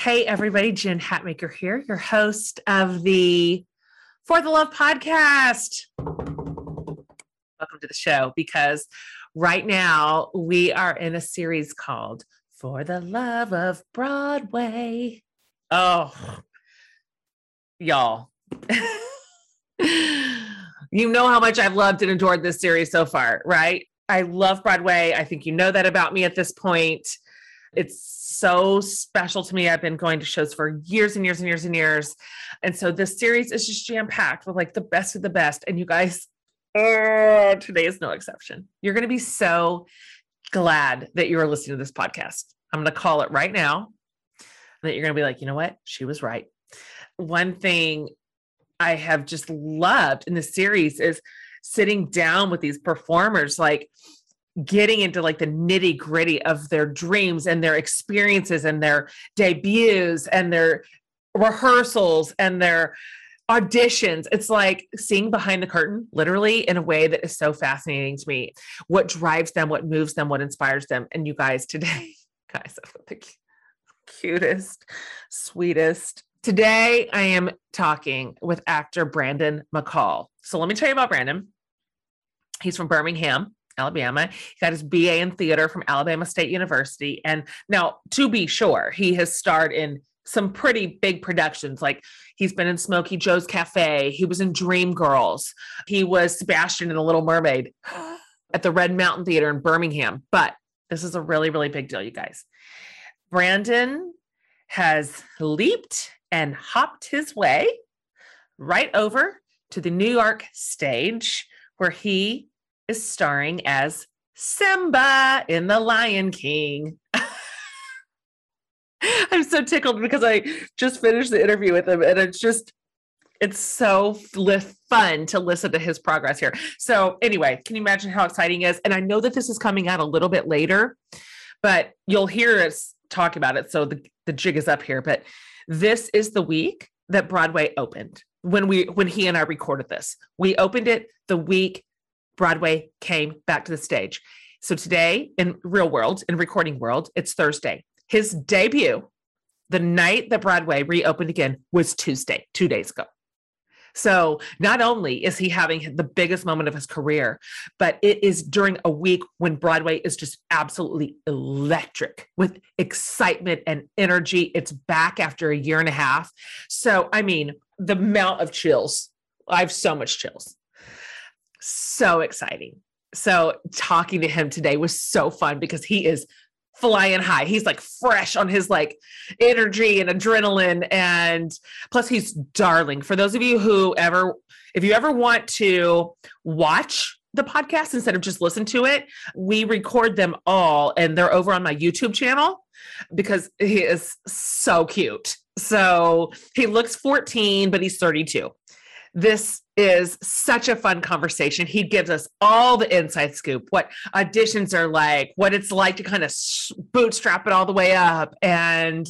Hey, everybody, Jen Hatmaker here, your host of the For the Love podcast. Welcome to the show because right now we are in a series called For the Love of Broadway. Oh, y'all. you know how much I've loved and adored this series so far, right? I love Broadway. I think you know that about me at this point. It's so special to me. I've been going to shows for years and years and years and years. And so this series is just jam packed with like the best of the best. And you guys, oh, today is no exception. You're going to be so glad that you are listening to this podcast. I'm going to call it right now that you're going to be like, you know what? She was right. One thing I have just loved in this series is sitting down with these performers, like getting into like the nitty gritty of their dreams and their experiences and their debuts and their rehearsals and their auditions. It's like seeing behind the curtain, literally, in a way that is so fascinating to me. What drives them, what moves them, what inspires them. And you guys today, guys, the cutest, sweetest. Today, I am talking with actor Brandon McCall. So let me tell you about Brandon. He's from Birmingham, Alabama. He got his BA in theater from Alabama State University. And now, to be sure, he has starred in some pretty big productions. Like he's been in Smokey Joe's Cafe, he was in Dreamgirls, he was Sebastian in The Little Mermaid at the Red Mountain Theater in Birmingham. But this is a really, really big deal, you guys. Brandon has leaped and hopped his way right over to the New York stage where he is starring as Simba in The Lion King. I'm so tickled because I just finished the interview with him and it's just it's so fun to listen to his progress here. So anyway, can you imagine how exciting is? And I know that this is coming out a little bit later, but you'll hear us talk about it. So the, the jig is up here. But this is the week that Broadway opened when we when he and I recorded this. We opened it the week Broadway came back to the stage. So today in real world, in recording world, it's Thursday. His debut, the night that Broadway reopened again, was Tuesday, two days ago. So not only is he having the biggest moment of his career, but it is during a week when Broadway is just absolutely electric with excitement and energy. It's back after a year and a half. So, I mean, the amount of chills, I have so much chills so exciting. So talking to him today was so fun because he is flying high. He's like fresh on his like energy and adrenaline and plus he's darling. For those of you who ever if you ever want to watch the podcast instead of just listen to it, we record them all and they're over on my YouTube channel because he is so cute. So he looks 14 but he's 32. This is such a fun conversation. He gives us all the inside scoop, what auditions are like, what it's like to kind of bootstrap it all the way up, and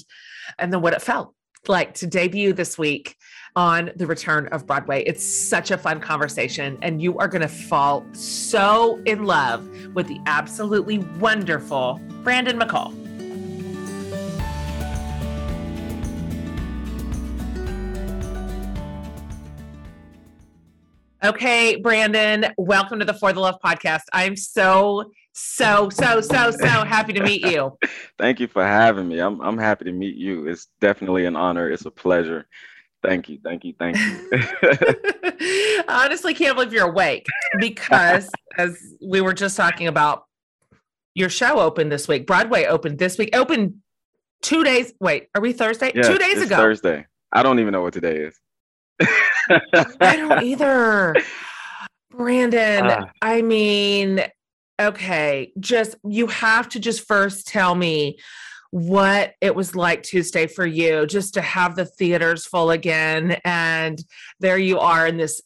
and then what it felt like to debut this week on the return of Broadway. It's such a fun conversation, and you are going to fall so in love with the absolutely wonderful Brandon McCall. Okay, Brandon, welcome to the For the Love podcast. I'm so, so, so, so, so happy to meet you. Thank you for having me. I'm, I'm happy to meet you. It's definitely an honor. It's a pleasure. Thank you. Thank you. Thank you. Honestly can't believe you're awake because, as we were just talking about, your show opened this week. Broadway opened this week. Opened two days. Wait, are we Thursday? Yeah, two days ago. Thursday. I don't even know what today is. I don't either. Brandon, uh, I mean, okay, just you have to just first tell me what it was like Tuesday for you, just to have the theaters full again. And there you are in this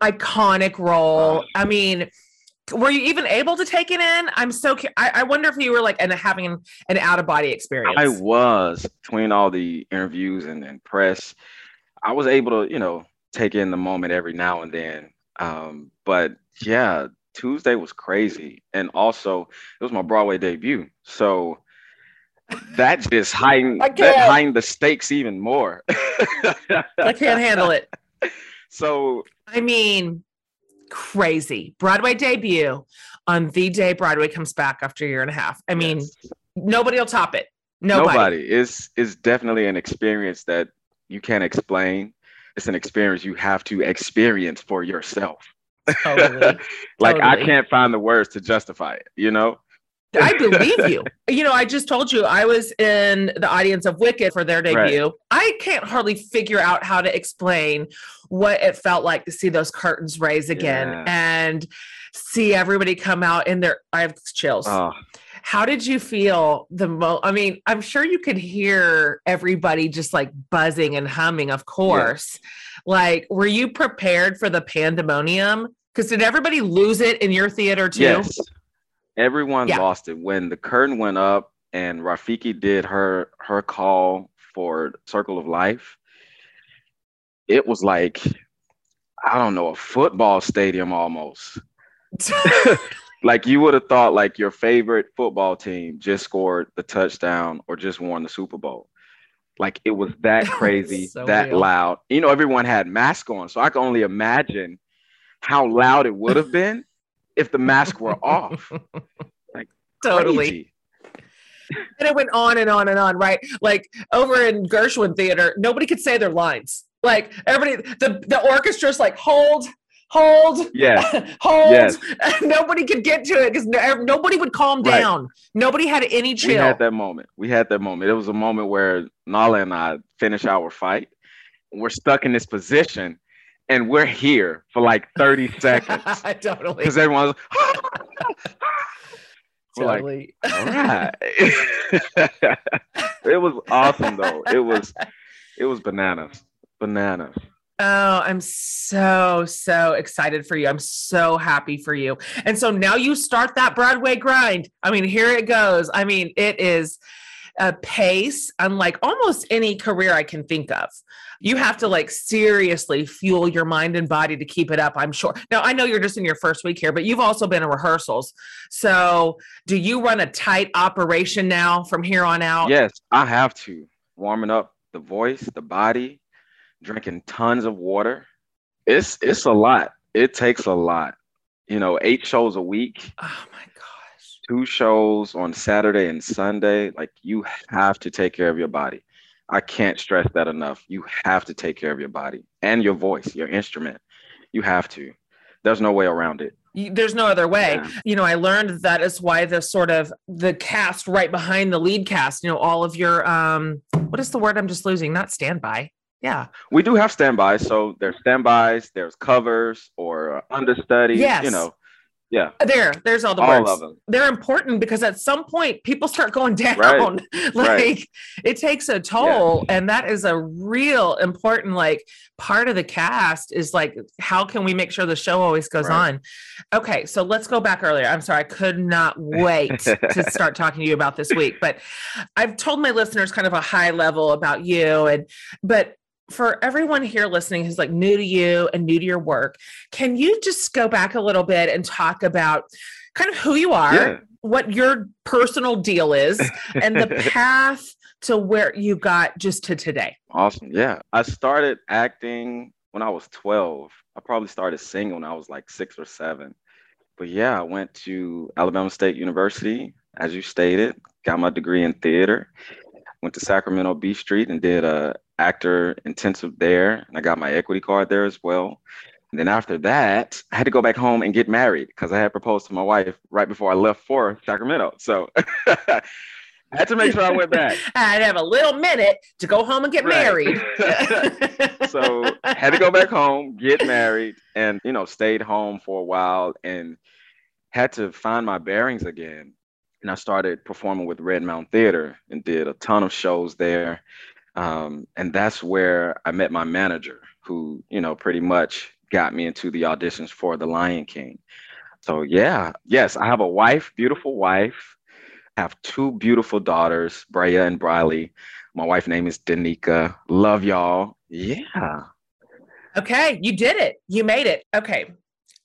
iconic role. Uh, I mean, were you even able to take it in? I'm so I, I wonder if you were like and having an, an out of body experience. I was between all the interviews and, and press. I was able to, you know, take in the moment every now and then. Um, but yeah, Tuesday was crazy. And also, it was my Broadway debut. So that just heightened that heightened the stakes even more. I can't handle it. So I mean, crazy. Broadway debut on the day Broadway comes back after a year and a half. I mean, yes. nobody will top it. Nobody. nobody. It's it's definitely an experience that you can't explain. It's an experience you have to experience for yourself. Totally. like I can't find the words to justify it, you know? I believe you. You know, I just told you I was in the audience of Wicked for their Right. debut. I can't hardly figure out how to explain what it felt like to see those curtains raise again Yeah. and see everybody come out in their I have chills. Oh, How did you feel the mo I mean, I'm sure you could hear everybody just like buzzing and humming, of course. Like, were you prepared for the pandemonium? Because did everybody lose it in your theater too? yes. Everyone Yeah. lost it when the curtain went up and Rafiki did her her call for Circle of Life. It was like I don't know, a football stadium almost. like you would have thought like your favorite football team just scored the touchdown or just won the Super Bowl. Like it was that crazy, So that loud. You know, everyone had masks on, so I can only imagine how loud it would have been if the mask were off. Like totally. Crazy. And it went on and on and on, right? Like over in Gershwin Theater, nobody could say their lines. Like everybody, the, the orchestra's like, hold, hold, Yeah, hold. Yes. nobody could get to it because nobody would calm Right. down. Nobody had any chill. we had that moment. We had that moment. It was a moment where Nala and I finish our fight. We're stuck in this position, and we're here for like 30 seconds totally. because everyone's. Ah, ah, ah, we're like, Totally. all right. it was awesome though. It was it was bananas. Bananas. Oh, I'm so, so excited for you. I'm so happy for you. And so now you start that Broadway grind. I mean, here it goes. I mean, it is a pace unlike almost any career I can think of. You have to like seriously fuel your mind and body to keep it up, I'm sure. Now, I know you're just in your first week here, but you've also been in rehearsals. So, do you run a tight operation now from here on out? Yes, I have to. Warming up the voice, the body, drinking tons of water. It's it's a lot. It takes a lot. You know, eight shows a week, Oh my gosh. two shows on Saturday and Sunday. Like you have to take care of your body. I can't stress that enough. You have to take care of your body and your voice, your instrument. You have to. There's no way around it. There's no other way. Yeah. You know, I learned that is why the sort of the cast right behind the lead cast, you know, all of your um what is the word I'm just losing? Not standby. Yeah. We do have standbys. So there's standbys, there's covers or uh, understudies. Yes. You know, yeah, There, there's all the all words. of them. They're important because at some point people start going down. Right. like Right. it takes a toll. And that is a real important like part of the cast is like how can we make sure the show always goes Right. on? Okay, so let's go back earlier. I'm sorry, I could not wait to start talking to you about this week. But I've told my listeners kind of a high level about you and but for everyone here listening who's like new to you and new to your work, can you just go back a little bit and talk about kind of who you are, Yeah. what your personal deal is, and the path to where you got just to today? Awesome. Yeah. I started acting when I was 12. I probably started singing when I was like six or seven. But yeah, I went to Alabama State University, as you stated, got my degree in theater, went to Sacramento B Street and did a actor intensive there. And I got my equity card there as well. And then after that, I had to go back home and get married because I had proposed to my wife right before I left for Sacramento. So I had to make sure I went back. I'd have a little minute to go home and get Right. married. so I had to go back home, get married, and you know, stayed home for a while and had to find my bearings again. And I started performing with Red Mountain Theater and did a ton of shows there. Um, and that's where I met my manager, who, you know, pretty much got me into the auditions for The Lion King. So yeah, yes, I have a wife, beautiful wife. I have two beautiful daughters, Brea and Briley. My wife's name is Danica. Love y'all. Yeah. Okay, you did it. You made it. Okay.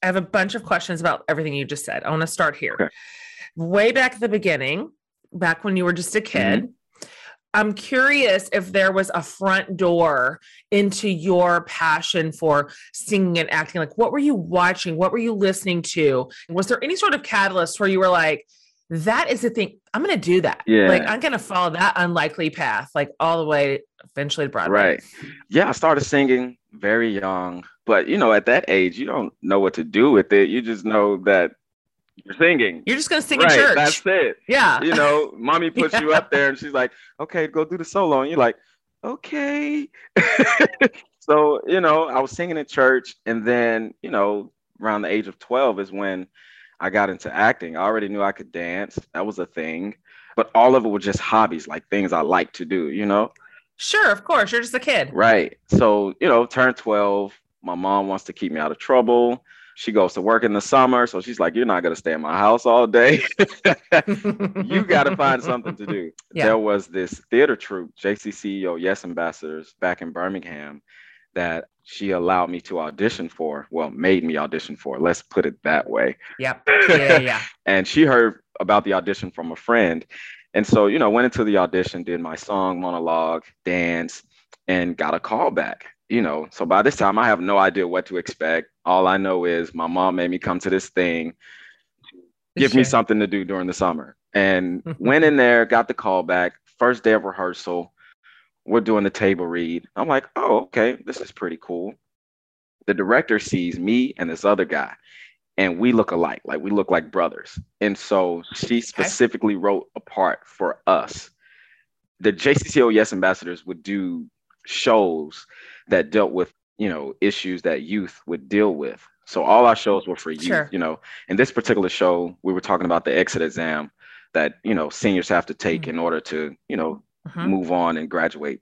I have a bunch of questions about everything you just said. I want to start here. Okay. Way back at the beginning, back when you were just a kid. Mm-hmm. I'm curious if there was a front door into your passion for singing and acting. Like, what were you watching? What were you listening to? Was there any sort of catalyst where you were like, that is the thing. I'm going to do that. Yeah. Like, I'm going to follow that unlikely path, like all the way eventually to Broadway. Right. Yeah. I started singing very young, but you know, at that age, you don't know what to do with it. You just know that you're singing. You're just gonna sing right, in church. That's it. Yeah. You know, mommy puts yeah. you up there and she's like, okay, go do the solo. And you're like, okay. so, you know, I was singing in church. And then, you know, around the age of 12 is when I got into acting. I already knew I could dance. That was a thing. But all of it was just hobbies, like things I like to do, you know? Sure, of course. You're just a kid. Right. So, you know, turn 12. My mom wants to keep me out of trouble. She goes to work in the summer. So she's like, You're not going to stay in my house all day. you got to find something to do. Yeah. There was this theater troupe, JCCEO Yes Ambassadors, back in Birmingham, that she allowed me to audition for. Well, made me audition for. Let's put it that way. Yep. Yeah. Yeah. and she heard about the audition from a friend. And so, you know, went into the audition, did my song, monologue, dance, and got a call back you know, so by this time I have no idea what to expect. All I know is my mom made me come to this thing, give sure. me something to do during the summer. And went in there, got the call back, first day of rehearsal. We're doing the table read. I'm like, oh, okay, this is pretty cool. The director sees me and this other guy, and we look alike, like we look like brothers. And so she specifically okay. wrote a part for us. The JCCEO Yes Ambassadors would do shows that dealt with you know issues that youth would deal with so all our shows were for youth sure. you know in this particular show we were talking about the exit exam that you know seniors have to take mm-hmm. in order to you know mm-hmm. move on and graduate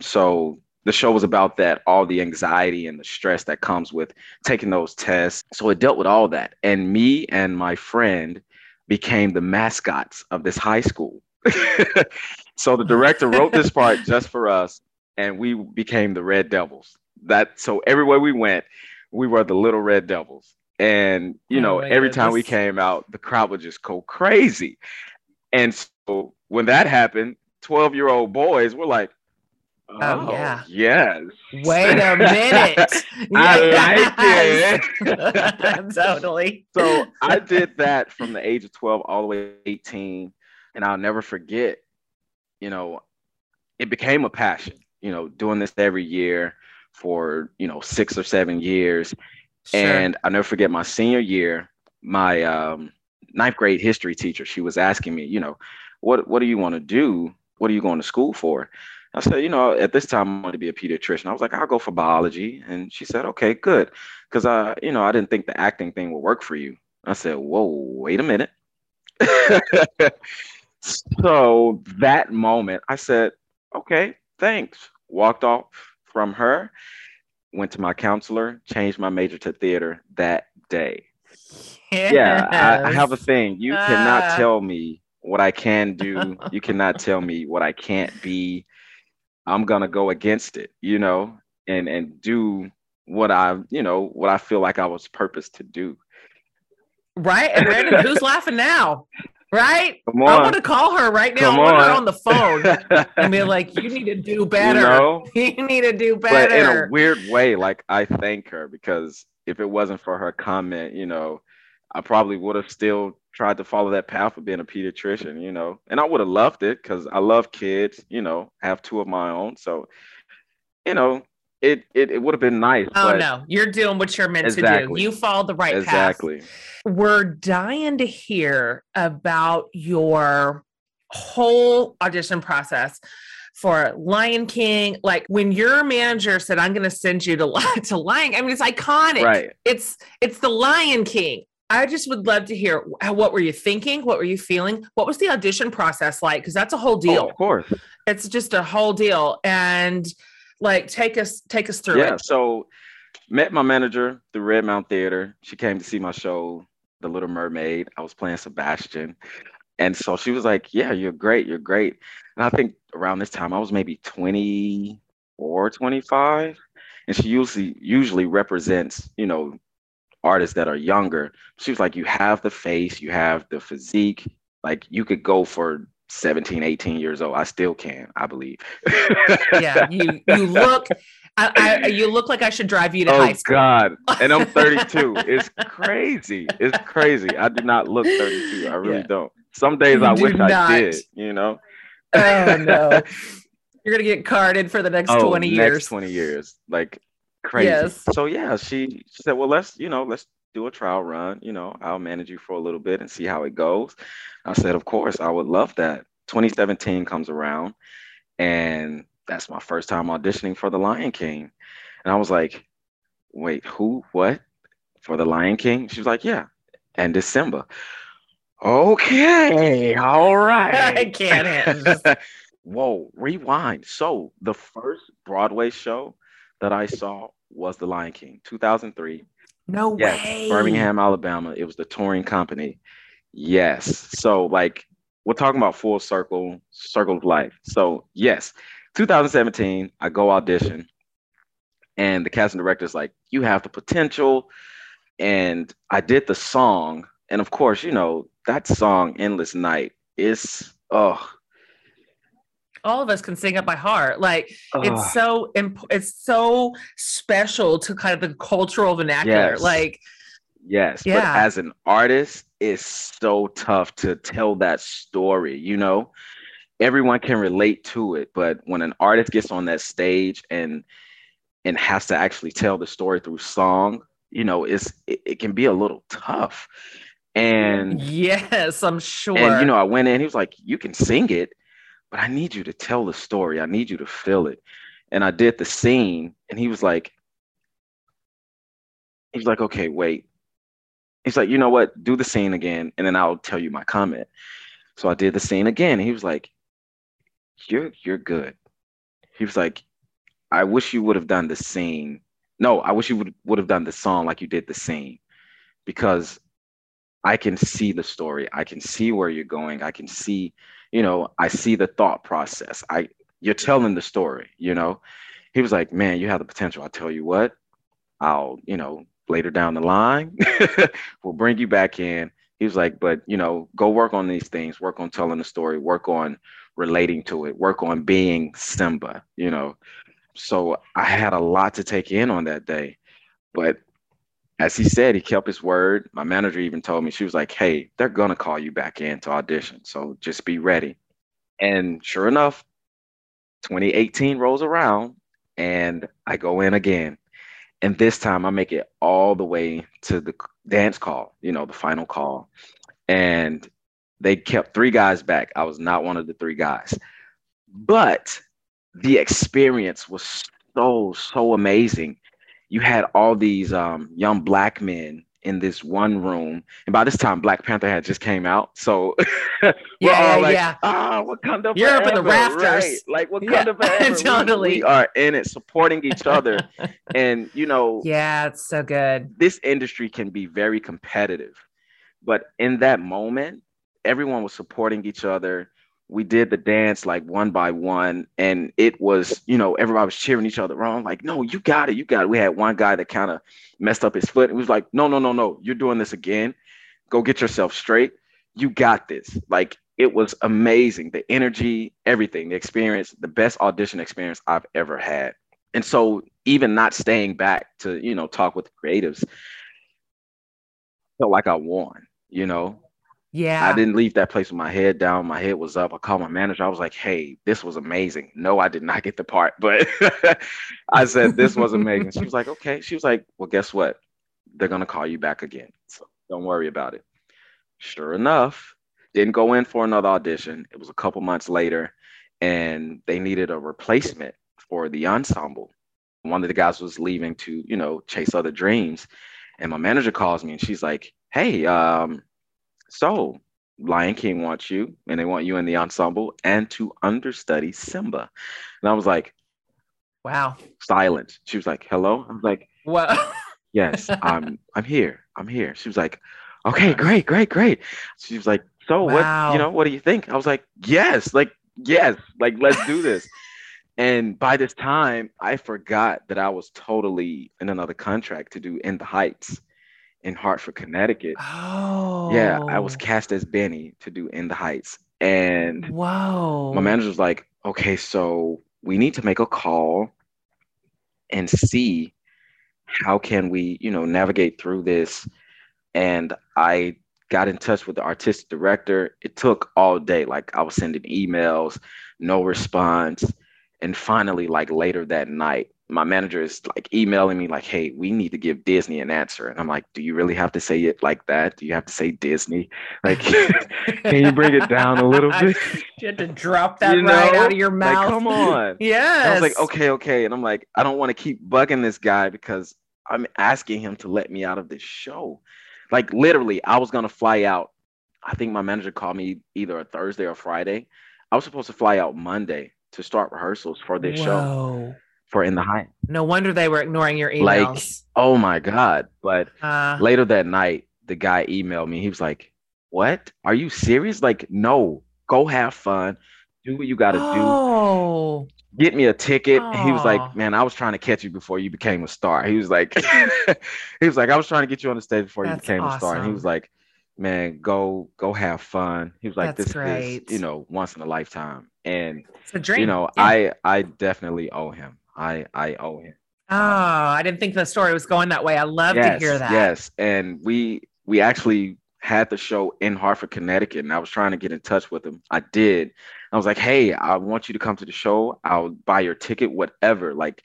so the show was about that all the anxiety and the stress that comes with taking those tests so it dealt with all that and me and my friend became the mascots of this high school so the director wrote this part just for us and we became the Red Devils. That so everywhere we went, we were the little Red Devils. And you oh know, every time we came out, the crowd would just go crazy. And so when that happened, 12 year old boys were like, Oh, oh, yeah. Yes. Wait a minute. I like it. totally. So I did that from the age of 12 all the way to 18. And I'll never forget, you know, it became a passion you know, doing this every year for, you know, six or seven years. Sure. And I never forget my senior year, my um, ninth grade history teacher, she was asking me, you know, what, what do you want to do? What are you going to school for? I said, you know, at this time I want to be a pediatrician. I was like, I'll go for biology. And she said, okay, good. Cause I, you know, I didn't think the acting thing would work for you. I said, whoa, wait a minute. so that moment I said, okay, thanks. Walked off from her, went to my counselor, changed my major to theater that day. Yes. Yeah, I, I, have a thing. You uh. cannot ah. tell me what I can do. you cannot tell me what I can't be. I'm gonna go against it, you know, and and do what I, you know, what I feel like I was purposed to do. Right. And Brandon, who's laughing now? Right? I want to call her right now. Come I want on. her on the phone and be like, you need to do better. You, know? you need to do better. But in a weird way, like I thank her because if it wasn't for her comment, you know, I probably would have still tried to follow that path of being a pediatrician, you know, and I would have loved it because I love kids, you know, have two of my own. So, you know, it it, it would have been nice. Oh no, you're doing what you're meant exactly. to do. You followed the right exactly. path. Exactly. We're dying to hear about your whole audition process for Lion King. Like when your manager said, "I'm going to send you to to Lion," I mean, it's iconic. Right. It's it's the Lion King. I just would love to hear uh, what were you thinking? What were you feeling? What was the audition process like? Because that's a whole oh, deal. Oh, of course. It's just a whole deal. And like take us take us through yeah, it. So met my manager through Red Mountain Theater. She came to see my show, The Little Mermaid. I was playing Sebastian. And so she was like, Yeah, you're great. You're great. And I think around this time I was maybe 24, 25. And she usually usually represents, you know, artists that are younger. She was like, You have the face, you have the physique, like you could go for 17, 18 years old. I still can, I believe. yeah, you you look I, I, you look like I should drive you to oh, high school. Oh god. And I'm 32. it's crazy. It's crazy. I do not look 32. I really yeah. don't. Some days you I wish not. I did, you know? Oh no. You're gonna get carded for the next oh, 20 years. Next 20 years. Like crazy. Yes. So yeah, she, she said, Well, let's, you know, let's do a trial run. You know, I'll manage you for a little bit and see how it goes. I said, Of course, I would love that. 2017 comes around and that's my first time auditioning for The Lion King. And I was like, wait, who? What? For The Lion King? She was like, yeah. And December. Okay, all right. I can't. Whoa, rewind. So the first Broadway show that I saw was The Lion King, 2003. No yes, way. Birmingham, Alabama. It was the touring company. Yes. So like we're talking about full circle, circle of life. So yes, 2017, I go audition, and the casting director's like, "You have the potential," and I did the song, and of course, you know that song, "Endless Night," is oh. All of us can sing it by heart. Like it's so imp- it's so special to kind of the cultural vernacular. Yes. Like yes, yeah. but as an artist, it's so tough to tell that story. You know, everyone can relate to it but when an artist gets on that stage and and has to actually tell the story through song you know it's it, it can be a little tough and yes i'm sure and you know i went in he was like you can sing it but i need you to tell the story. I need you to feel it. And i did the scene and he was like he's like okay wait. He's like you know what? Do the scene again and then i'll tell you my comment. So i did the scene again he was like you're you're good. He was like, I wish you would have done the scene. No, I wish you would would have done the song like you did the scene, because I can see the story. I can see where you're going. I can see, you know, I see the thought process. I you're telling the story. You know, he was like, man, you have the potential. I'll tell you what, I'll you know later down the line, we'll bring you back in. He was like, but you know, go work on these things. Work on telling the story. Work on relating to it, work on being Simba, you know. So I had a lot to take in on that day. But as he said, he kept his word. My manager even told me, she was like, hey, they're going to call you back in to audition. So just be ready. And sure enough, 2018 rolls around and I go in again. And this time I make it all the way to the dance call, you know, the final call. And they kept three guys back. I was not one of the three guys. But the experience was so, so amazing. You had all these um, young black men in this one room. And by this time, Black Panther had just came out. So we're yeah, all like, yeah. ah, Wakanda You're forever. up in the rafters. Right? Like Wakanda yeah, forever. totally. We, we, are in it, supporting each other. and, you know. Yeah, it's so good. This industry can be very competitive. But in that moment, everyone was supporting each other. We did the dance like one by one, and it was, you know, everybody was cheering each other on. Like, no, you got it, you got it. We had one guy that kind of messed up his foot. It was like, no, no, no, no, you're doing this again. Go get yourself straight. You got this. Like, it was amazing. The energy, everything, the experience, the best audition experience I've ever had. And so, even not staying back to, you know, talk with the creatives, felt like I won, you know, yeah. I didn't leave that place with my head down. My head was up. I called my manager. I was like, hey, this was amazing. No, I did not get the part, but I said, this was amazing. she was like, okay. She was like, well, guess what? They're going to call you back again. So don't worry about it. Sure enough, didn't go in for another audition. It was a couple months later, and they needed a replacement for the ensemble. One of the guys was leaving to, you know, chase other dreams. And my manager calls me and she's like, hey, um, so Lion King wants you, and they want you in the ensemble and to understudy Simba. And I was like, Wow. Silent. She was like, Hello. I was like, Wow. yes, I'm I'm here. I'm here. She was like, Okay, great, great, great. She was like, So wow. what you know, what do you think? I was like, Yes, like, yes, like let's do this. and by this time, I forgot that I was totally in another contract to do In the Heights in Hartford, Connecticut. Oh. Yeah, I was oh. cast as Benny to do In the Heights. And whoa. My manager was like, okay, so we need to make a call and see how can we, you know, navigate through this. And I got in touch with the artistic director. It took all day. Like I was sending emails, no response. And finally, like later that night, my manager is like emailing me like, "Hey, we need to give Disney an answer." And I'm like, "Do you really have to say it like that? Do you have to say Disney? Like, can you bring it down a little bit?" you had to drop that you know? right out of your mouth. Like, come on. Yeah. I was like, "Okay, okay," and I'm like, I don't want to keep bugging this guy because I'm asking him to let me out of this show. Like literally, I was gonna fly out. I think my manager called me either a Thursday or Friday. I was supposed to fly out Monday to start rehearsals for this Whoa. show for In the Heights. No wonder they were ignoring your emails. Like, oh my God. But uh, later that night, the guy emailed me. He was like, What? Are you serious? Like, no, go have fun. Do what you got to oh. do. Get me a ticket. Oh. He was like, Man, I was trying to catch you before you became a star. He was like, He was like, I was trying to get you on the stage before That's you became awesome. a star. And he was like, Man, go go have fun. He was like, That's This great. is, you know, once in a lifetime. And you know, yeah. I I definitely owe him. I I owe him. Oh, I didn't think the story was going that way. I love yes, to hear that. Yes, and we we actually had the show in Hartford, Connecticut, and I was trying to get in touch with him. I did. I was like, "Hey, I want you to come to the show. I'll buy your ticket, whatever." Like,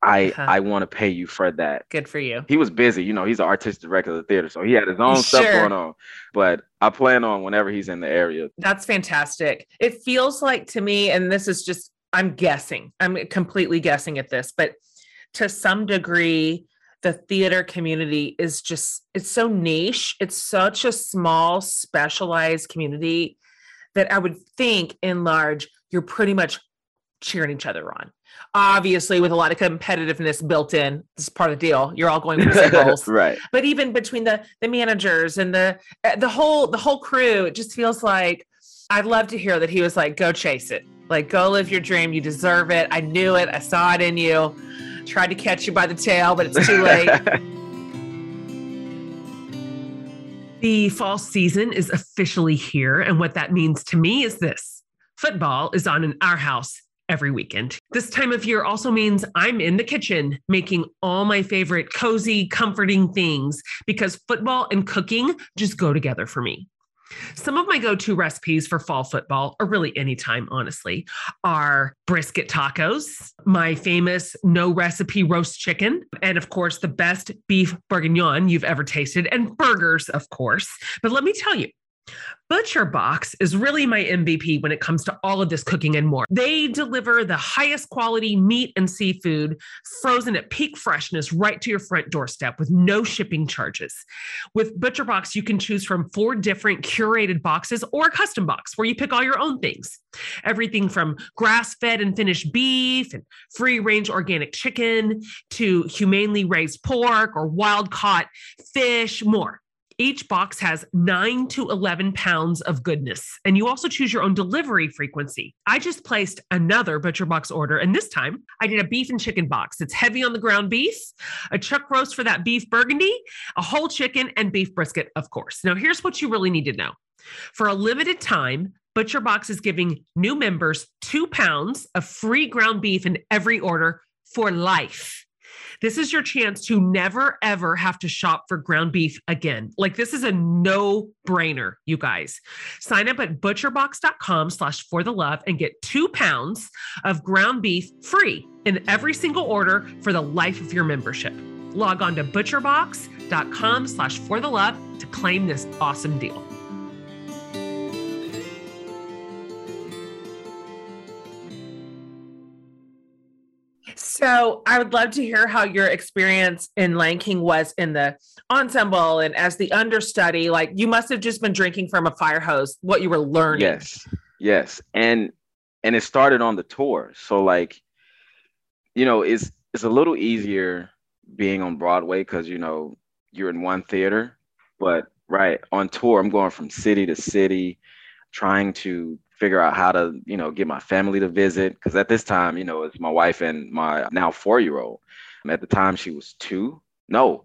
I uh-huh. I want to pay you for that. Good for you. He was busy, you know. He's an artistic director of the theater, so he had his own sure. stuff going on. But I plan on whenever he's in the area. That's fantastic. It feels like to me, and this is just I'm guessing, I'm completely guessing at this, but to some degree, the theater community is just, it's so niche. It's such a small, specialized community that I would think in large, you're pretty much cheering each other on. Obviously, with a lot of competitiveness built in, this is part of the deal. You're all going for the same goals, right? But even between the the managers and the eh, the whole the whole crew, it just feels like I'd love to hear that he was like, "Go chase it." Like, go live your dream. You deserve it. I knew it. I saw it in you. Tried to catch you by the tail, but it's too late. the fall season is officially here. And what that means to me is this football is on in our house every weekend. This time of year also means I'm in the kitchen making all my favorite cozy, comforting things because football and cooking just go together for me. Some of my go to recipes for fall football, or really any time, honestly, are brisket tacos, my famous no recipe roast chicken, and of course, the best beef bourguignon you've ever tasted, and burgers, of course. But let me tell you, Butcher Box is really my MVP when it comes to all of this cooking and more. They deliver the highest quality meat and seafood frozen at peak freshness right to your front doorstep with no shipping charges. With Butcher Box, you can choose from four different curated boxes or a custom box where you pick all your own things. Everything from grass fed and finished beef and free range organic chicken to humanely raised pork or wild caught fish, more. Each box has nine to 11 pounds of goodness, and you also choose your own delivery frequency. I just placed another Butcher Box order, and this time I did a beef and chicken box. It's heavy on the ground beef, a chuck roast for that beef burgundy, a whole chicken, and beef brisket, of course. Now, here's what you really need to know. For a limited time, Butcher Box is giving new members two pounds of free ground beef in every order for life. This is your chance to never, ever have to shop for ground beef again. Like this is a no brainer, you guys. Sign up at butcherbox.com slash for the love and get two pounds of ground beef free in every single order for the life of your membership. Log on to butcherbox.com slash for the love to claim this awesome deal. So I would love to hear how your experience in Lion King was in the ensemble and as the understudy. Like you must have just been drinking from a fire hose, what you were learning. Yes. Yes. And and it started on the tour. So like, you know, it's it's a little easier being on Broadway because you know you're in one theater, but right on tour, I'm going from city to city, trying to figure out how to, you know, get my family to visit. Because at this time, you know, it's my wife and my now four year old. At the time, she was two. No,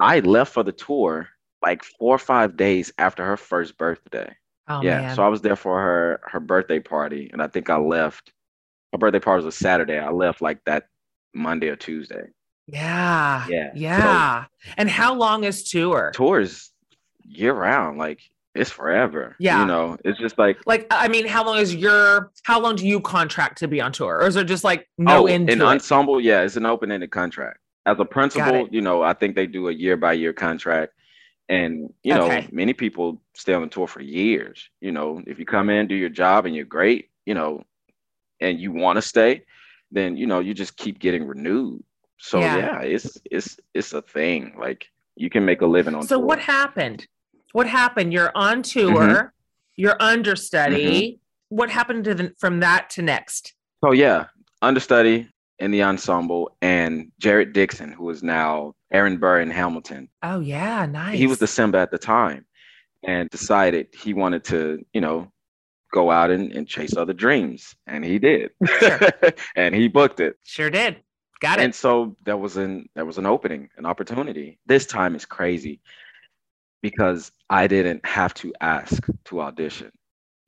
I left for the tour like four or five days after her first birthday. Oh yeah. man. So I was there for her her birthday party, and I think I left. Her birthday party was a Saturday. I left like that Monday or Tuesday. yeah. Yeah, so- Yeah. and how long is tour? Tours year round, like it's forever. Yeah. You know, it's just like Like, I mean, how long is your how long do you contract to be on tour? Or is it just like no oh, end an to it? ensemble, yeah, it's an open-ended contract. As a principal, you know, I think they do a year by year contract. And, you know, Okay. many people stay on the tour for years. You know, if you come in, do your job and you're great, you know, and you want to stay, then you know, you just keep getting renewed. So Yeah. yeah, it's it's it's a thing. Like you can make a living on So tour. what happened? What happened? You're on tour, Mm-hmm. you're understudy. What happened to the, from that to next? Oh yeah, understudy in the ensemble and Jared Dixon, who is now Aaron Burr in Hamilton. Oh yeah, nice. he was the Simba at the time and decided he wanted to, you know, go out and, and chase other dreams. And he did. Sure. and he booked it. sure did. Got it. And so there was an there was an opening, an opportunity. This time is crazy because I didn't have to ask to audition.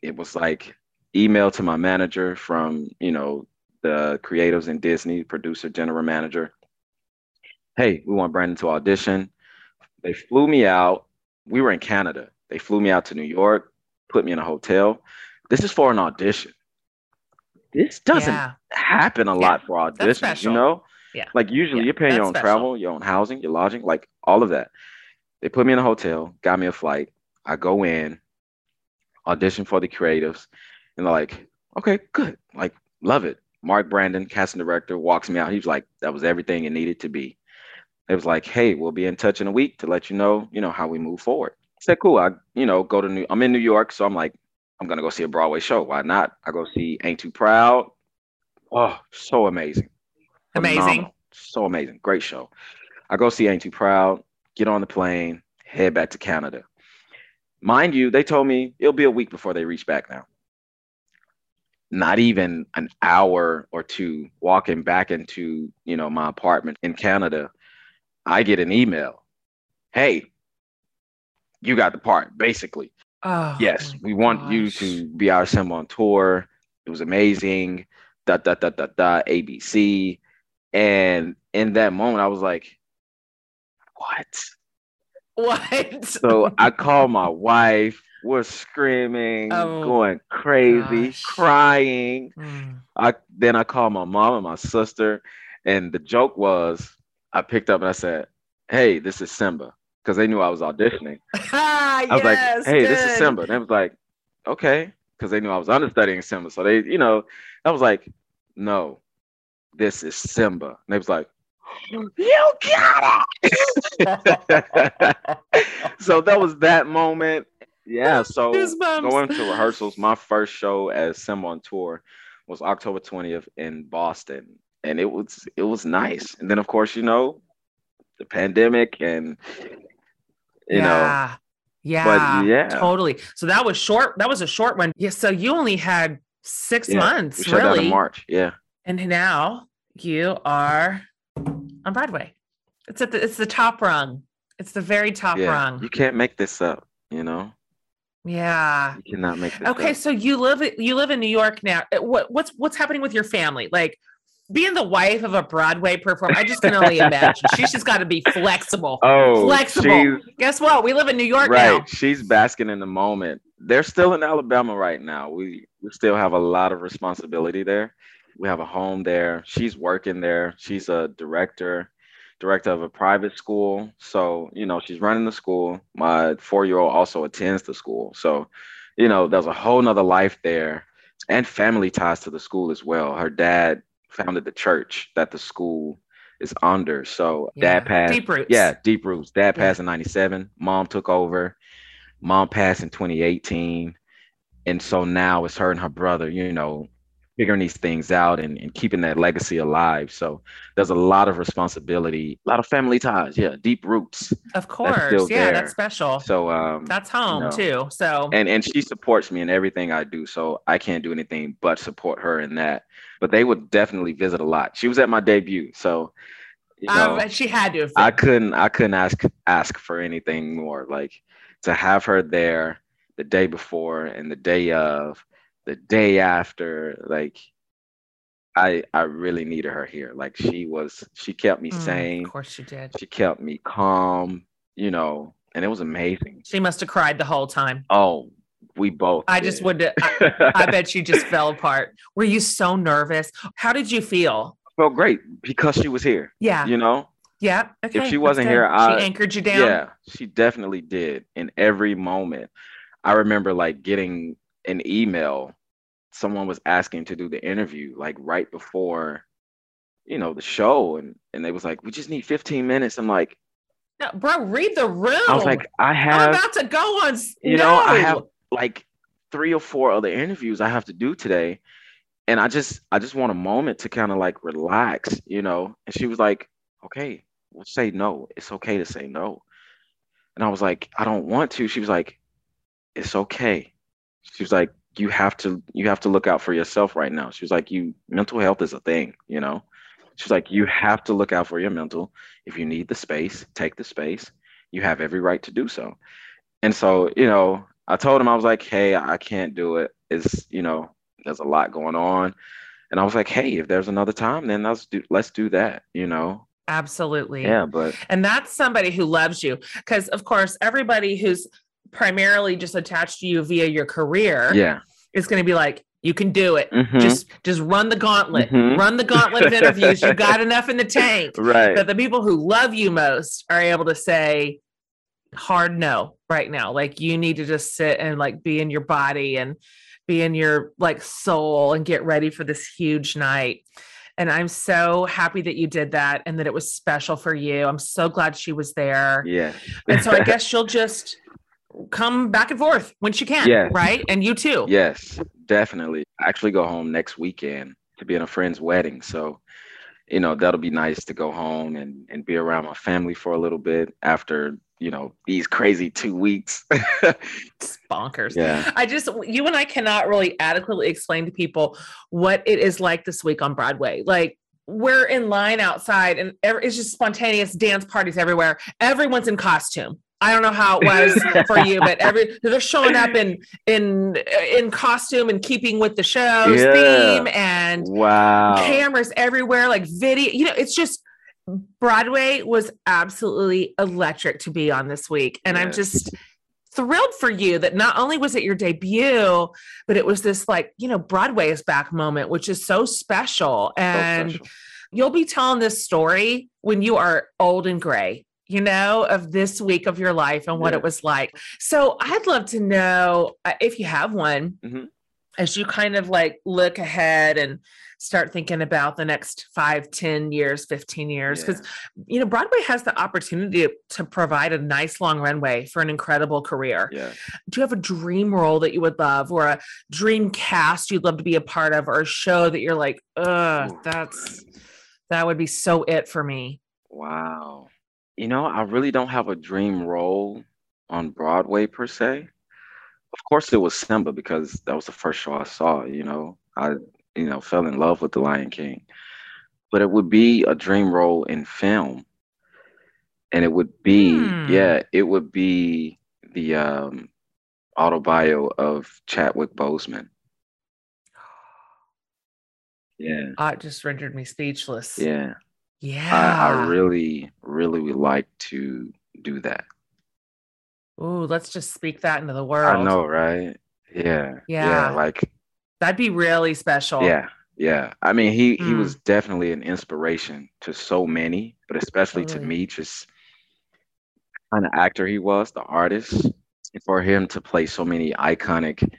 It was like email to my manager from, you know, the creatives in Disney, producer, general manager. Hey, we want Brandon to audition. They flew me out. We were in Canada. They flew me out to New York, put me in a hotel. This is for an audition. This doesn't yeah. happen a lot for auditions, you know? Yeah. Like usually Yeah, you're paying your own special. travel, your own housing, your lodging, like all of that. They put me in a hotel, got me a flight. I go in, audition for the creatives, and they're like, okay, good. Like, love it. Mark Brandon, casting director, walks me out. He was like, that was everything it needed to be. It was like, hey, we'll be in touch in a week to let you know, you know, how we move forward. I said, cool. I, you know, go to New I'm in New York, so I'm like, I'm gonna go see a Broadway show. Why not? I go see Ain't Too Proud. Oh, so amazing. Amazing. Phenomenal. So amazing. Great show. I go see Ain't Too Proud, get on the plane, head back to Canada. Mind you, they told me it'll be a week before they reach back now. Not even an hour or two walking back into, you know, my apartment in Canada, I get an email. Hey, you got the part, basically. Oh Yes, we want you to be our Simba on tour. It was amazing. Dot dot dot dot dot ABC. And in that moment, I was like, what? What? So I called my wife. We're screaming, Oh, going crazy, gosh. crying. Mm. I then I called my mom and my sister, and the joke was I picked up and I said, "Hey, this is Simba," because they knew I was auditioning. Ah, I was yes, like, "Hey, this is. Simba." And they was like, "Okay," because they knew I was understudying Simba. So they, you know, I was like, "No, this is Simba." And they was like, "You got it." so that was that moment. Yeah. So going to rehearsals, my first show as Simba on tour was October 20th in Boston. And it was it was nice. And then of course, you know, the pandemic and you know, yeah. Yeah. yeah. Totally. So that was short. That was a short one. Yeah. So you only had six Yeah, months, shut down in really. March. Yeah. And now you are on Broadway. It's at the it's the top rung. It's the very top yeah. rung. You can't make this up, you know? Yeah. You cannot make this Okay, up. so you live you live in New York now. Uh, What what's what's happening with your family? Like being the wife of a Broadway performer, I just can only imagine. She's just got to be flexible. Oh, Flexible. Guess what? We live in New York right. now. She's basking in the moment. They're still in Alabama right now. We we still have a lot of responsibility there. We have a home there. She's working there. She's a director, director of a private school. So, you know, she's running the school. My four-year-old also attends the school. So, you know, there's a whole nother life there and family ties to the school as well. Her dad founded the church that the school is under. So Yeah. dad passed. Deep roots. Yeah, deep roots. Dad Yeah. passed in 97. Mom took over. Mom passed in 2018. And so now it's her and her brother, you know, figuring these things out and, and keeping that legacy alive. So there's a lot of responsibility, a lot of family ties. Yeah, deep roots. Of course. still Yeah, there. that's special. So um That's home no. too. So and and she supports me in everything I do. So I can't do anything but support her in that. But they would definitely visit a lot. She was at my debut. So you know, um, she had to I couldn't I couldn't ask ask for anything more. Like to have her there, the day before and the day of, the day after. Like I I really needed her here. Like she was she kept me Mm, sane. Of course she did. She kept me calm, you know, and it was amazing. She must have cried the whole time. Oh, we both. I just did. would. I, I bet you just fell apart. Were you so nervous? How did you feel? felt great because she was here. Yeah. You know, Yeah. Okay. she wasn't here, I- she anchored you down. Yeah, she definitely did in every moment. I remember like getting an email. Someone was asking to do the interview like right before, you know, the show, and and they was like, "We just need 15 minutes." I'm like, No, bro, read the room. I was like, I I'm have, about to go on. you know, I have like three or four other interviews I have to do today, and I just I just want a moment to kind of like relax, you know. And she was like, "Okay, we'll say no. It's okay to say no." And I was like, "I don't want to." She was like, "It's okay." She was like, "You have to you have to look out for yourself right now." She was like, "You mental health is a thing, you know." She's like, "You have to look out for your mental. If you need the space, take the space. You have every right to do so." And so, you know, I told him I was like, "Hey, I can't do it. It's, you know, there's a lot going on." And I was like, "Hey, if there's another time, then let's do let's do that." You know? Absolutely. Yeah, but And that's somebody who loves you. Because, of course, everybody who's primarily just attached to you via your career yeah, it's going to be like, you can do it. Mhm. Just just run the gauntlet. Mhm. Run the gauntlet of interviews. You got enough in the tank. right. that the people who love you most are able to say hard no right now. Like you need to just sit and like be in your body and be in your like soul and get ready for this huge night. And I'm so happy that you did that and that it was special for you. I'm so glad she was there. yeah. And so I guess she'll just come back and forth when she can, Yes. right? And you too. Yes, definitely. I actually go home next weekend to be in a friend's wedding. So, you know, that'll be nice to go home and, and be around my family for a little bit after, you know, these crazy two weeks. It's bonkers. yeah. I just, you and I cannot really adequately explain to people what it is like this week on Broadway. Like, we're in line outside and it's just spontaneous dance parties everywhere. Everyone's in costume. I don't know how it was for you, but every they're showing up in in in costume and keeping with the show's Yeah. theme and Wow. cameras everywhere, like video. You know, it's just Broadway was absolutely electric to be on this week. And I'm just thrilled for you that not only was it your debut, but it was this like, you know, Broadway is back moment, which is so special. So And special. you'll be telling this story when you are old and gray you know of this week of your life and what Yeah. it was like so i'd love to know uh, if you have one Mhm. as you kind of like look ahead and start thinking about the next five, ten years 15 years because you know broadway has the opportunity to provide a nice long runway for an incredible career yeah. do you have a dream role that you would love or a dream cast you'd love to be a part of or a show that you're like uh Ooh. that's that would be so it for me Wow. You know, I really don't have a dream role on Broadway per se. Of course, it was Simba because that was the first show I saw, you know. I, you know, fell in love with The Lion King. But it would be a dream role in film. And it would be, Hmm. yeah, it would be the um autobio of Chadwick Boseman. Yeah. Ah, it just rendered me speechless Yeah. Yeah I, I really, really would like to do that. Ooh, let's just speak that into the world I know, right? Yeah. Yeah. Like, that'd be really special yeah. Yeah. I mean, he he Mm. was definitely an inspiration to so many, but especially to me, just kind of actor he was, the artist. And for him to play so many iconic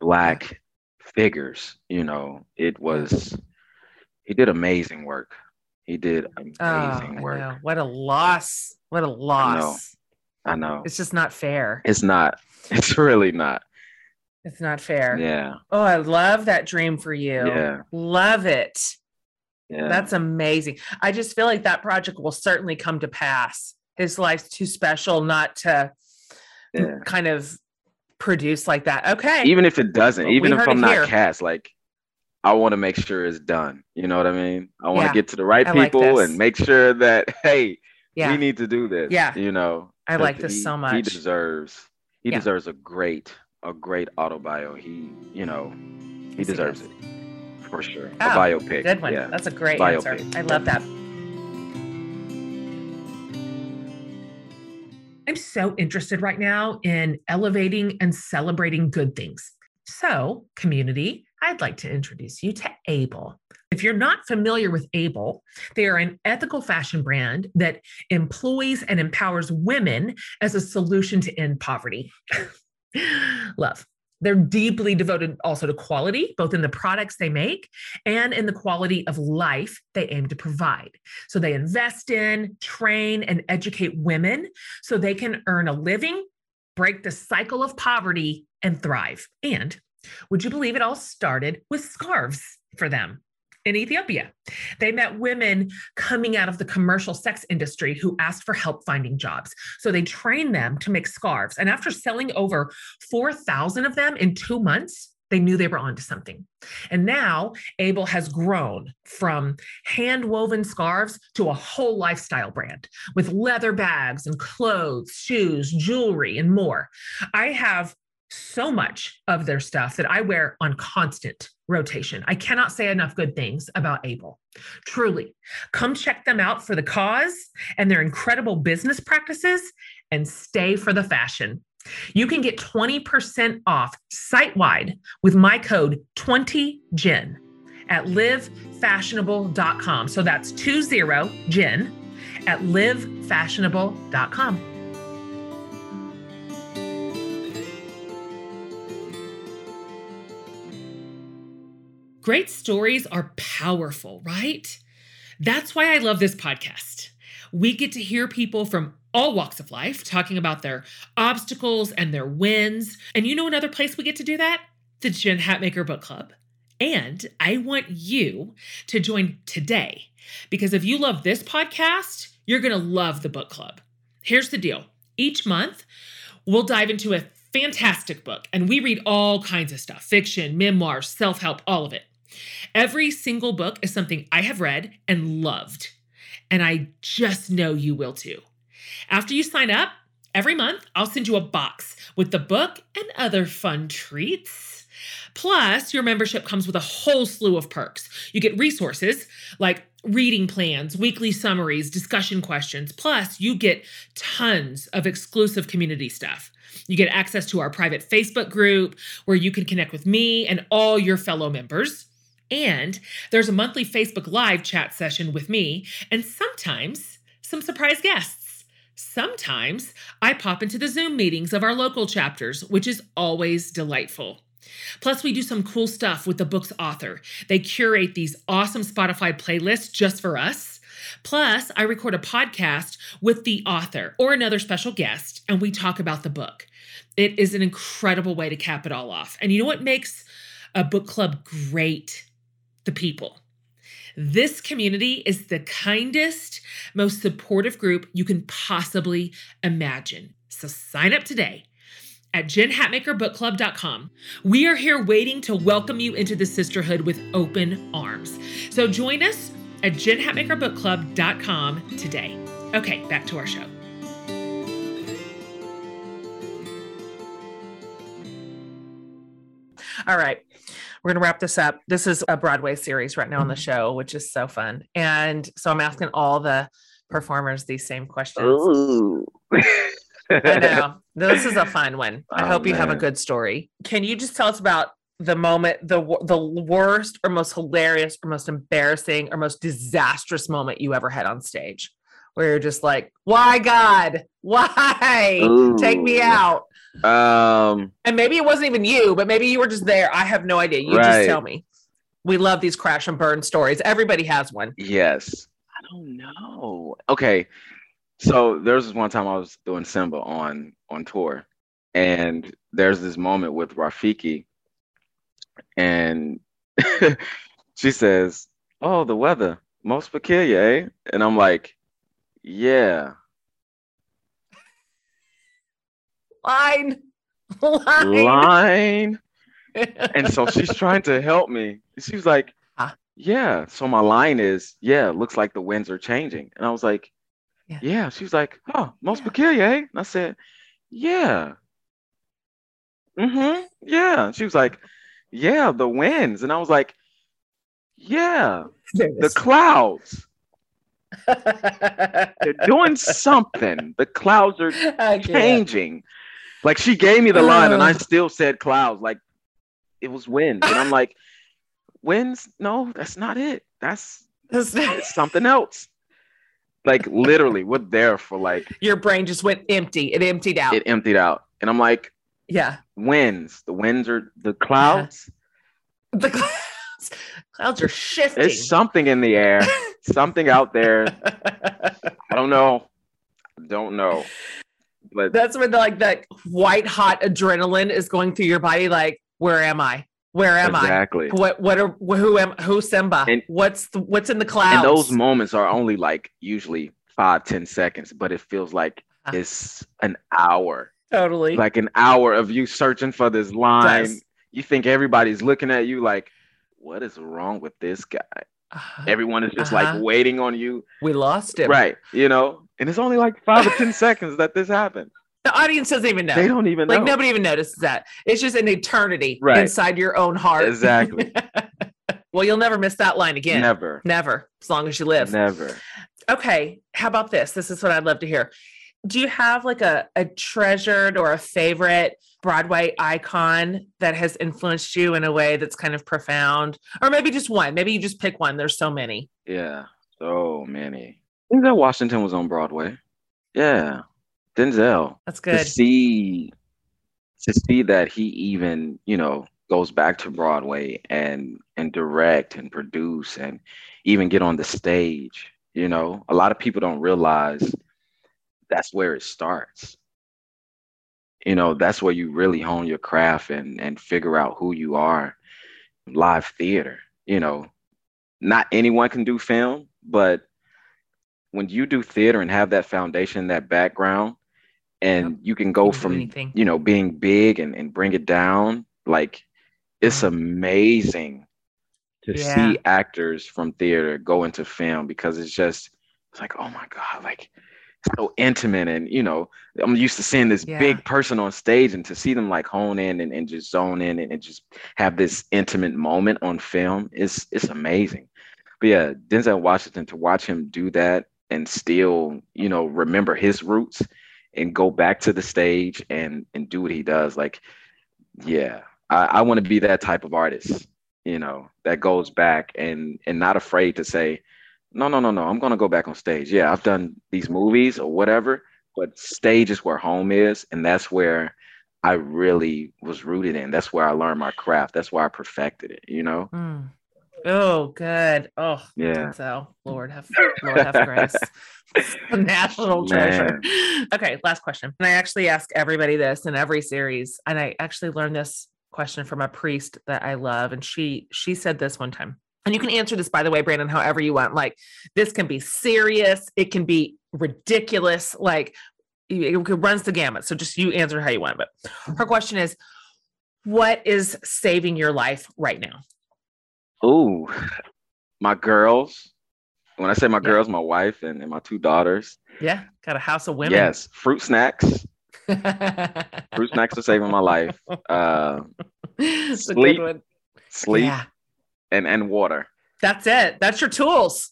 black figures, you know, it was he did amazing work. He did amazing oh, work. know. what a loss what a loss I know. it's just not fair It's not. It's really not. it's not fair Yeah. oh i love that dream for you Yeah. love it Yeah. That's amazing. I just feel like that project will certainly come to pass. His life's too special not to yeah. kind of produce like that. Okay. Even if it doesn't, we even if I'm not here. cast, like I want to make sure it's done. You know what I mean? I want to Yeah. get to the right I people this. and make sure that hey, yeah. we need to do this. Yeah. You know, I like this he- so He deserves. He Yeah. deserves a great a great autobio. He, you know, he Yes, deserves does. it for sure. Oh, a biopic. Good one. Yeah. That's a great Biopic. answer. I love that. I'm so interested right now in elevating and celebrating good things. So, community, I'd like to introduce you to Able. If you're not familiar with Able, they are an ethical fashion brand that employs and empowers women as a solution to end poverty. Love. They're deeply devoted also to quality, both in the products they make and in the quality of life they aim to provide. So they invest in, train, and educate women so they can earn a living, break the cycle of poverty, and thrive. And would you believe it all started with scarves for them? In Ethiopia, they met women coming out of the commercial sex industry who asked for help finding jobs. So they trained them to make scarves. And after selling over 4,000 of them in two months, they knew they were onto something. And now Able has grown from hand woven scarves to a whole lifestyle brand with leather bags and clothes, shoes, jewelry, and more. I have so much of their stuff that I wear on constant rotation. I cannot say enough good things about Able. Truly, come check them out for the cause and their incredible business practices and stay for the fashion. You can get 20% off site wide with my code 20GEN at livefashionable.com. So that's 20GEN at livefashionable.com. Great stories are powerful, right? That's why I love this podcast. We get to hear people from all walks of life talking about their obstacles and their wins. And you know another place we get to do that? The Jen Hatmaker Book Club. And I want you to join today because if you love this podcast, you're going to love the book club. Here's the deal each month, we'll dive into a fantastic book and we read all kinds of stuff fiction, memoirs, self help, all of it. Every single book is something I have read and loved, and I just know you will too. After you sign up, every month I'll send you a box with the book and other fun treats. Plus, your membership comes with a whole slew of perks. You get resources like reading plans, weekly summaries, discussion questions. Plus, you get tons of exclusive community stuff. You get access to our private Facebook group where you can connect with me and all your fellow members. And there's a monthly Facebook Live chat session with me, and sometimes some surprise guests. Sometimes I pop into the Zoom meetings of our local chapters, which is always delightful. Plus, we do some cool stuff with the book's author. They curate these awesome Spotify playlists just for us. Plus, I record a podcast with the author or another special guest, and we talk about the book. It is an incredible way to cap it all off. And you know what makes a book club great? The people. This community is the kindest, most supportive group you can possibly imagine. So sign up today at jenhatmakerbookclub.com. We are here waiting to welcome you into the sisterhood with open arms. So join us at jenhatmakerbookclub.com today. Okay, back to our show. All right. We're going to wrap this up. This is a Broadway series right now on the mm-hmm. show, which is so fun. And so I'm asking all the performers these same questions. Ooh. I know. This is a fun one. I Oh, hope you have a good story. Can you just tell us about the moment, the the worst or most hilarious or most embarrassing or most disastrous moment you ever had on stage? Where you're just like, why God? Why? Take me out. Um, And maybe it wasn't even you, but maybe you were just there. I have no idea. You just tell me. We love these crash and burn stories. Everybody has one. yes. I don't know. Okay. So there was this one time I was doing Simba on on tour, and there's this moment with Rafiki, and she says, "Oh, the weather most peculiar, eh?" And I'm like, "Yeah." Line. Line. Line. And so she's trying to help me. She was like, Huh? Yeah. So my line is, Yeah, looks like the winds are changing. And I was like, Yeah. Yeah. She was like, Oh, most Yeah. peculiar, eh? And I said, Yeah. Mm-hmm. Yeah. She was like, Yeah, the winds. And I was like, Yeah, the clouds. They're doing something. The clouds are changing. Like she gave me the uh. line and I still said clouds. Like it was winds. And I'm like, winds? No, that's not it. That's, that's something else. Like literally, we're there for like your brain just went empty. It emptied out. It emptied out. And I'm like, yeah. Winds. The winds are the clouds. Uh-huh. The clouds. Clouds are shifting. There's something in the air. Something out there. I don't know. Don't know. But that's when the, like that white hot adrenaline is going through your body. Like, where am I? Where am exactly. I? Exactly. What what are who am who Simba? And, what's the, what's in the clouds? And those moments are only like usually five, ten seconds, but it feels like uh, it's an hour. Totally. Like an hour of you searching for this line. You think everybody's looking at you like, what is wrong with this guy? Uh-huh. Everyone is just uh-huh. like waiting on you. We lost him. Right. You know, and it's only like five or 10 seconds that this happened. The audience doesn't even know. They don't even like know. nobody even notices that. It's just an eternity right. inside your own heart. Exactly. well, you'll never miss that line again. Never. Never. As long as you live. Never. Okay. How about this? This is what I'd love to hear. Do you have like a, a treasured or a favorite Broadway icon that has influenced you in a way that's kind of profound? Or maybe just one. Maybe you just pick one. There's so many. Yeah. So many. Denzel Washington was on Broadway. Yeah. Denzel. That's good. To see to see that he even, you know, goes back to Broadway and and direct and produce and even get on the stage. You know, a lot of people don't realize that's where it starts. You know, that's where you really hone your craft and and figure out who you are. Live theater, you know, not anyone can do film, but when you do theater and have that foundation, that background, and yep. you can go from you know being big and, and bring it down like it's mm-hmm. amazing to yeah. see actors from theater go into film because it's just it's like oh my god like so intimate and you know i'm used to seeing this yeah. big person on stage and to see them like hone in and, and just zone in and, and just have this intimate moment on film is it's amazing but yeah denzel washington to watch him do that and still you know remember his roots and go back to the stage and and do what he does. Like, yeah, I, I want to be that type of artist, you know, that goes back and and not afraid to say, no, no, no, no, I'm gonna go back on stage. Yeah, I've done these movies or whatever, but stage is where home is, and that's where I really was rooted in. That's where I learned my craft. That's where I perfected it, you know? Mm. Oh, good. Oh, yeah. So, Lord have Lord have grace. national treasure. Man. Okay, last question. And I actually ask everybody this in every series, and I actually learned this question from a priest that I love, and she she said this one time. And you can answer this, by the way, Brandon, however you want. Like, this can be serious, it can be ridiculous. Like, it runs the gamut. So just you answer how you want. But her question is, what is saving your life right now? Oh, my girls. When I say my yeah. girls, my wife and, and my two daughters. Yeah, got a house of women. Yes, fruit snacks. fruit snacks are saving my life. Uh, sleep, sleep, yeah. And and water. That's it. That's your tools.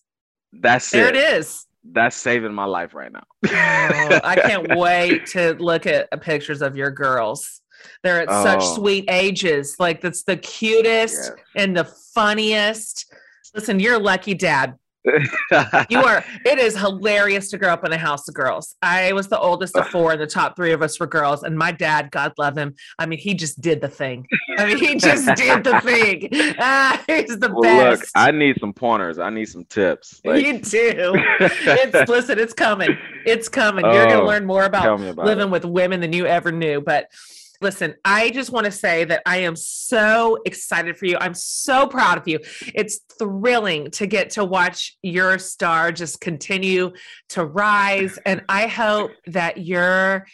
That's there it. There it is. That's saving my life right now. oh, I can't wait to look at pictures of your girls. They're at oh. such sweet ages. Like that's the cutest yeah. and the funniest. Listen, you're a lucky dad. You are it is hilarious to grow up in a house of girls. I was the oldest of four and the top three of us were girls and my dad god love him i mean he just did the thing. I mean he just did the thing. Ah, he's the well, best. Look i need some pointers. I need some tips. Like... you do. It's listen it's coming. It's coming. You're gonna oh, learn more about, about living it. with women than you ever knew but Listen, I just want to say that I am so excited for you. I'm so proud of you. It's thrilling to get to watch your star just continue to rise. And I hope that your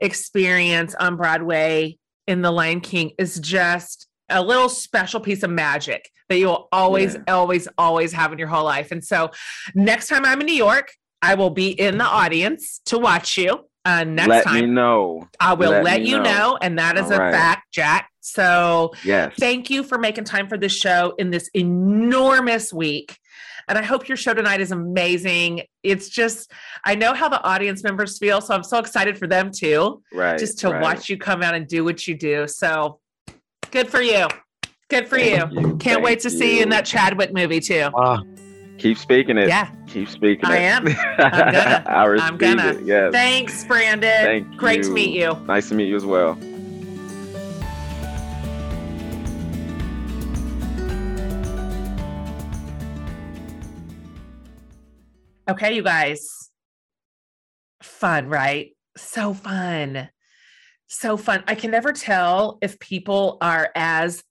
experience on Broadway in The Lion King is just a little special piece of magic that you'll always, yeah. always, always have in your whole life. And so next time I'm in New York, I will be in the audience to watch you uh, next let time. me know. I will let, let you know. know. And that is All a right. fact, Jack. So Yes. thank you for making time for this show in this enormous week. And I hope your show tonight is amazing. It's just, I know how the audience members feel. So I'm so excited for them too, right. just to right. watch you come out and do what you do. So good for you. Good for you. You. Can't Thank wait to see you in that Chadwick movie too. Ah, Keep speaking it. Yeah. Keep speaking I it. am. gonna. I I'm gonna. it. Yes. Thanks, Brandon. Thank Great to meet you. Nice to meet you as well. Okay, you guys. Fun, right? So fun. So fun. I can never tell if people are as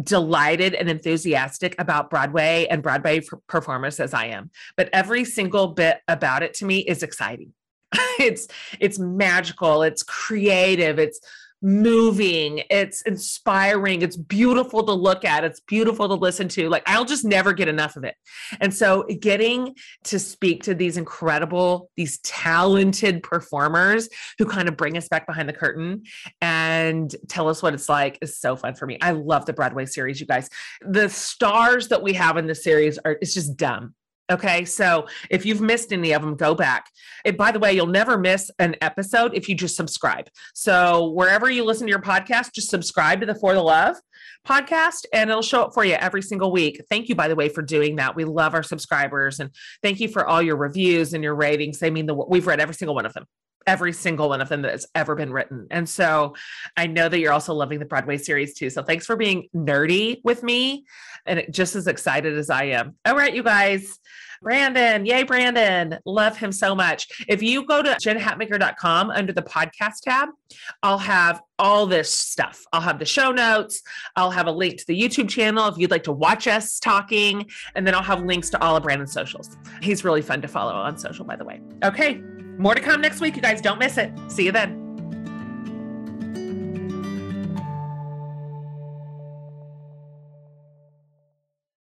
delighted and enthusiastic about Broadway and Broadway performers as I am. But every single bit about it to me is exciting. it's it's magical, it's creative, it's moving, it's inspiring, it's beautiful to look at, it's beautiful to listen to. Like I'll just never get enough of it. And so getting to speak to these incredible, these talented performers who kind of bring us back behind the curtain and tell us what it's like is so fun for me. I love the Broadway series, you guys. The stars that we have in the series are it's just dumb. Okay, so if you've missed any of them, go back. And by the way, you'll never miss an episode if you just subscribe. So wherever you listen to your podcast, just subscribe to the For the Love podcast and it'll show up for you every single week. Thank you, by the way, for doing that. We love our subscribers and thank you for all your reviews and your ratings. They mean the we've read every single one of them. Every single one of them that has ever been written. And so I know that you're also loving the Broadway series too. So thanks for being nerdy with me and just as excited as I am. All right, you guys. Brandon, yay, Brandon. Love him so much. If you go to jenhatmaker.com under the podcast tab, I'll have all this stuff. I'll have the show notes. I'll have a link to the YouTube channel if you'd like to watch us talking. And then I'll have links to all of Brandon's socials. He's really fun to follow on social, by the way. Okay, more to come next week, you guys. Don't miss it. See you then.